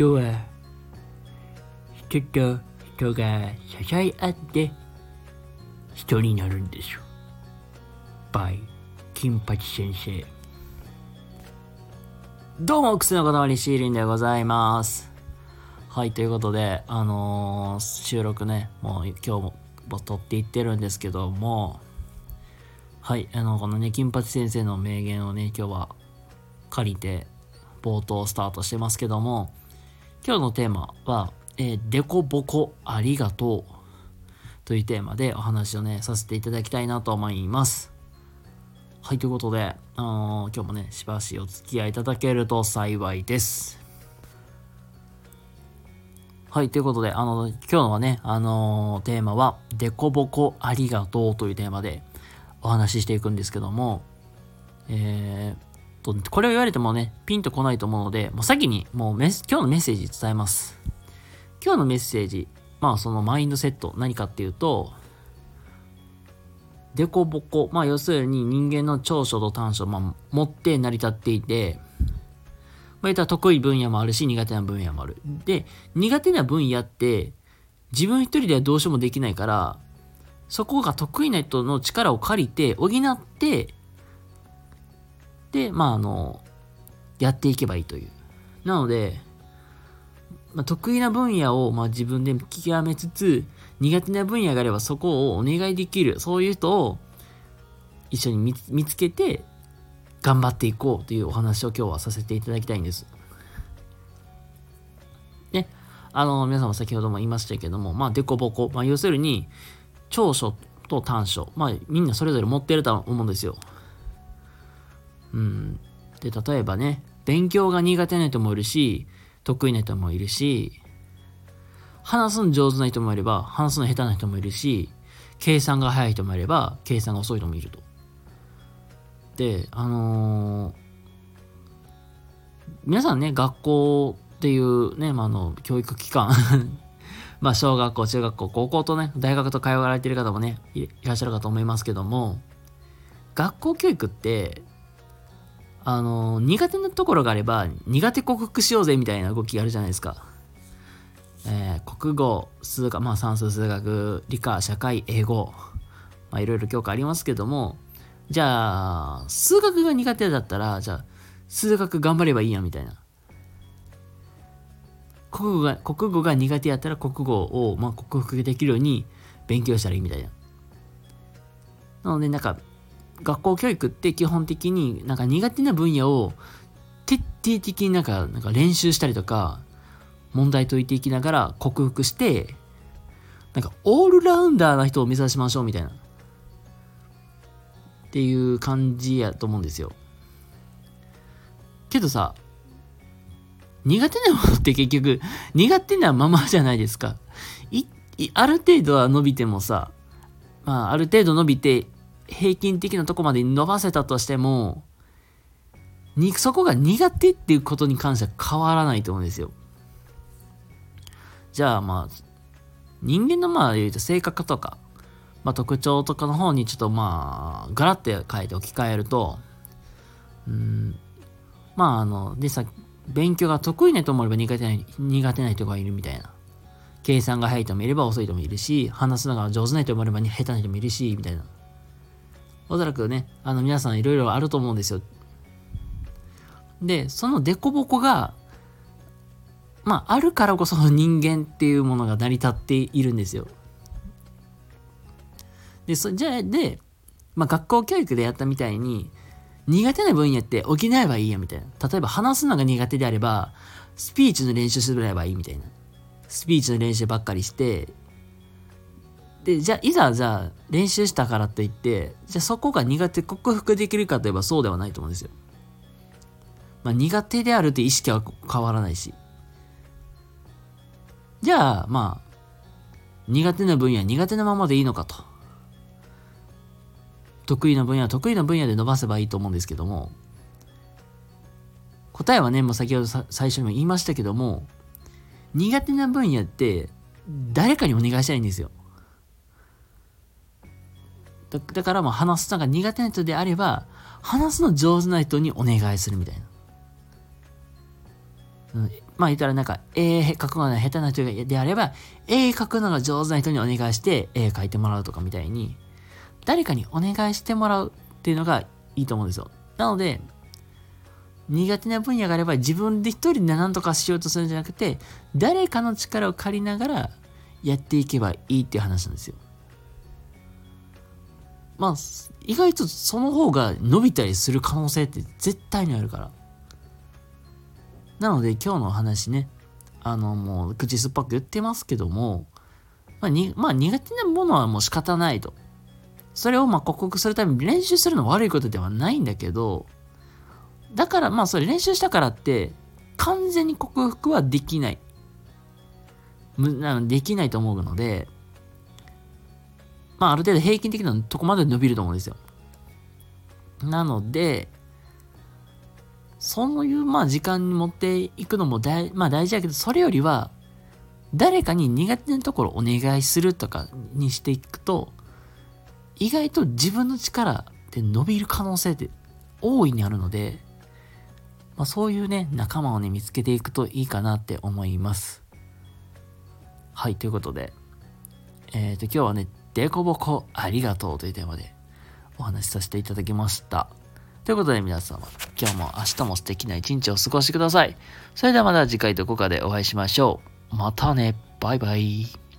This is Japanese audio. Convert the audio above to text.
人は人と人が支え合って人になるんですよ。by 金八先生。どうも、くすのこだわりシーリンでございます。はい、ということで、あのー収録ね、もう今日も撮っていってるんですけども、はい、あの、このね、金八先生の名言をね、今日は借りて、冒頭スタートしてますけども、今日のテーマは、えー、デコボコありがとうというテーマでお話をね、させていただきたいなと思います。はい、ということで、あのー今日もね、しばしお付き合いいただけると幸いです。はい、ということで、あの、今日のはね、あのーテーマは、デコボコありがとうというテーマでお話ししていくんですけども、えー、と、これを言われてもね、ピンとこないと思うので、もう先に、もうメス、今日のメッセージ伝えます。今日のメッセージ、まあそのマインドセット、何かっていうと、デコボコ、まあ要するに人間の長所と短所、まあ持って成り立っていて、まあ言ったら得意分野もあるし苦手な分野もある。で、苦手な分野って自分一人ではどうしようもできないから、そこが得意な人の力を借りて補って、で、まああの、やっていけばいいという。なので、まあ、得意な分野をまあ自分で極めつつ、苦手な分野があればそこをお願いできる、そういう人を一緒に見つけて頑張っていこうというお話を今日はさせていただきたいんです。ね、あの、皆さんも先ほども言いましたけども、まあ、デコボコ、まあ、要するに、長所と短所、まあ、みんなそれぞれ持ってると思うんですよ。うん。で、例えばね、勉強が苦手な人もいるし、得意な人もいるし、話すの上手な人もいれば、話すの下手な人もいるし、計算が早い人もいれば、計算が遅い人もいると。で、あのー皆さんね、学校っていうね、まあ、の、教育機関、まあ、小学校、中学校、高校とね、大学と通われてる方もね、いいらっしゃるかと思いますけども、学校教育って、あの、苦手なところがあれば、苦手克服しようぜみたいな動きがあるじゃないですか。えー国語、数学、まあ算数、数学、理科、社会、英語、まあいろいろ教科ありますけども、じゃあ、数学が苦手だったら、じゃあ、数学頑張ればいいやみたいな。国語が、国語が苦手やったら国語を、まあ、克服できるように勉強したらいいみたいな。なので、なんか、学校教育って基本的になんか苦手な分野を徹底的になんかなんか練習したりとか問題解いていきながら克服してなんかオールラウンダーな人を目指しましょうみたいな。っていう感じやと思うんですよ。けどさ苦手なものって結局苦手なままじゃないですか。いある程度は伸びてもさまあある程度伸びて平均的なとこまで伸ばせたとしても、に、そこが苦手っていうことに関しては変わらないと思うんですよ。じゃあまあ、人間のまあ言うと性格とか、まあ特徴とかの方にちょっとまあ、ガラッて変えて置き換えると、うん、まああの、でさ、勉強が得意な人もいれば苦手な、苦手な人がいるみたいな。計算が早い人もいれば遅い人もいるし、話すのが上手な人もいれば下手な人もいるし、みたいな。おそらくね、あの皆さんいろいろあると思うんですよ。で、そのデコボコが、まあ、あるからこその人間っていうものが成り立っているんですよ。で、そじゃあ、で、まあ、学校教育でやったみたいに、苦手な分野って補えばいいやみたいな。例えば話すのが苦手であれば、スピーチの練習すればいいみたいな。スピーチの練習ばっかりして、で、じゃあ、いざ、じゃあ、練習したからといって、じゃあそこが苦手克服できるかといえばそうではないと思うんですよ。まあ、苦手であるって意識は変わらないし。じゃあ、まあ、苦手な分野苦手なままでいいのかと。得意な分野は得意な分野で伸ばせばいいと思うんですけども、答えはね、もう先ほど最初にも言いましたけども、苦手な分野って誰かにお願いしたいんですよ。だだからまあ話すのが苦手な人であれば、話すの上手な人にお願いするみたいな。うんまあ言ったらなんか、絵描くのが下手な人であれば、絵描くのが上手な人にお願いして絵描いてもらうとかみたいに、誰かにお願いしてもらうっていうのがいいと思うんですよ。なので、苦手な分野があれば自分で一人で何とかしようとするんじゃなくて、誰かの力を借りながらやっていけばいいっていう話なんですよ。まあ、意外とその方が伸びたりする可能性って絶対にあるから。なので今日のお話ね、あのもう口酸っぱく言ってますけども、まあに、まあ苦手なものはもう仕方ないと。それをまあ克服するために練習するのは悪いことではないんだけど、だからまあそれ練習したからって完全に克服はできない。できないと思うので、まあある程度平均的なとこまで伸びると思うんですよ。なので、そういうまあ時間に持っていくのも大,、まあ、大事だけど、それよりは、誰かに苦手なところお願いするとかにしていくと、意外と自分の力で伸びる可能性って大いにあるので、まあ、そういうね、仲間をね、見つけていくといいかなって思います。はい、ということで、えっ、ー、と、今日はね、デコボコありがとうというテーマでお話しさせていただきました。ということで皆様、今日も明日も素敵な一日をお過ごしください。それではまた次回どこかでお会いしましょう。またね。バイバイ。